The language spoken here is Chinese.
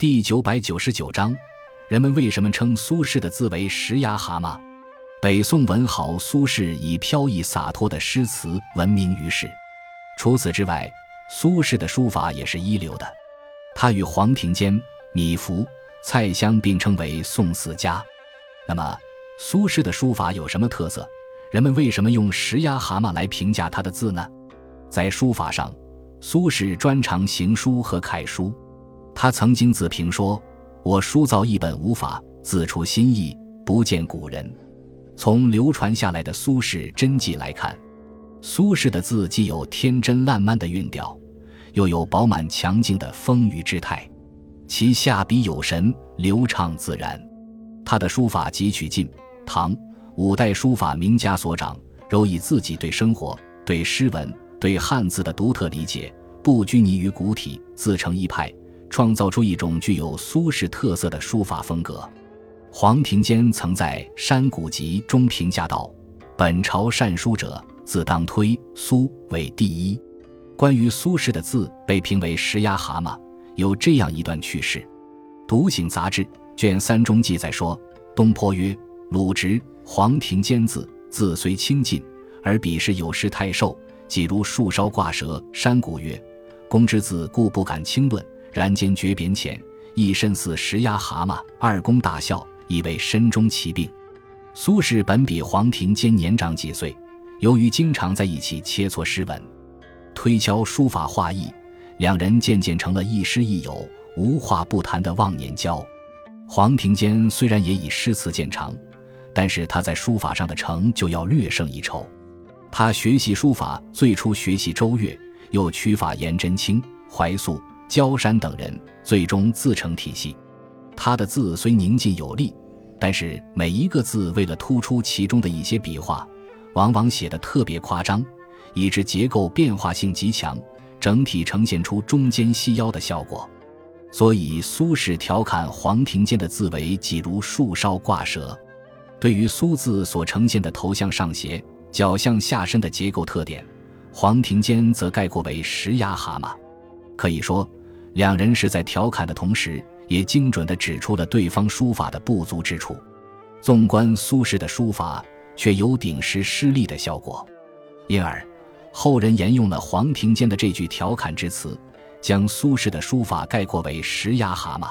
第九百九十九章，人们为什么称苏轼的字为石崖蛤蟆？北宋文豪苏轼以飘逸洒脱的诗词闻名于世。除此之外，苏轼的书法也是一流的。他与黄庭坚、米芾、蔡襄并称为宋四家。那么，苏轼的书法有什么特色？人们为什么用石崖蛤蟆来评价他的字呢？在书法上，苏轼专长行书和楷书。他曾经自评说：“我书造一本无法，自出心意，不见古人。”从流传下来的苏轼真迹来看，苏轼的字既有天真烂漫的韵调，又有饱满强劲的丰腴之态，其下笔有神，流畅自然。他的书法汲取晋、唐、五代书法名家所长，揉以自己对生活、对诗文、对汉字的独特理解，不拘泥于古体，自成一派。创造出一种具有苏轼特色的书法风格。黄庭坚曾在《山谷集》中评价道：“本朝善书者，自当推苏为第一。”关于苏轼的字被评为石压蛤蟆，有这样一段趣事：《独醒》杂志卷三中记载说，东坡曰：“鲁直、黄庭坚字，字虽清近，而笔势有时太瘦，即如树梢挂蛇。”山谷曰：“公之字，故不敢轻论。”然间觉扁浅，一身似石压蛤蟆。二公大笑，以为身中奇病。苏轼本比黄庭坚年长几岁，由于经常在一起切磋诗文，推敲书法画意，两人渐渐成了亦师亦友、无话不谈的忘年交。黄庭坚虽然也以诗词见长，但是他在书法上的成就要略胜一筹。他学习书法，最初学习周岳，又取法颜真卿、怀素。焦山等人最终自成体系。他的字虽宁静有力，但是每一个字为了突出其中的一些笔画，往往写得特别夸张，以致结构变化性极强，整体呈现出中间细腰的效果。所以苏轼调侃黄庭坚的字为“几如树梢挂蛇”。对于苏字所呈现的头向上斜、脚向下伸的结构特点，黄庭坚则概括为“石压蛤蟆”。可以说。两人是在调侃的同时，也精准地指出了对方书法的不足之处。纵观苏轼的书法，却有顶时失利的效果，因而后人沿用了黄庭坚的这句调侃之词，将苏轼的书法概括为“石压蛤蟆”。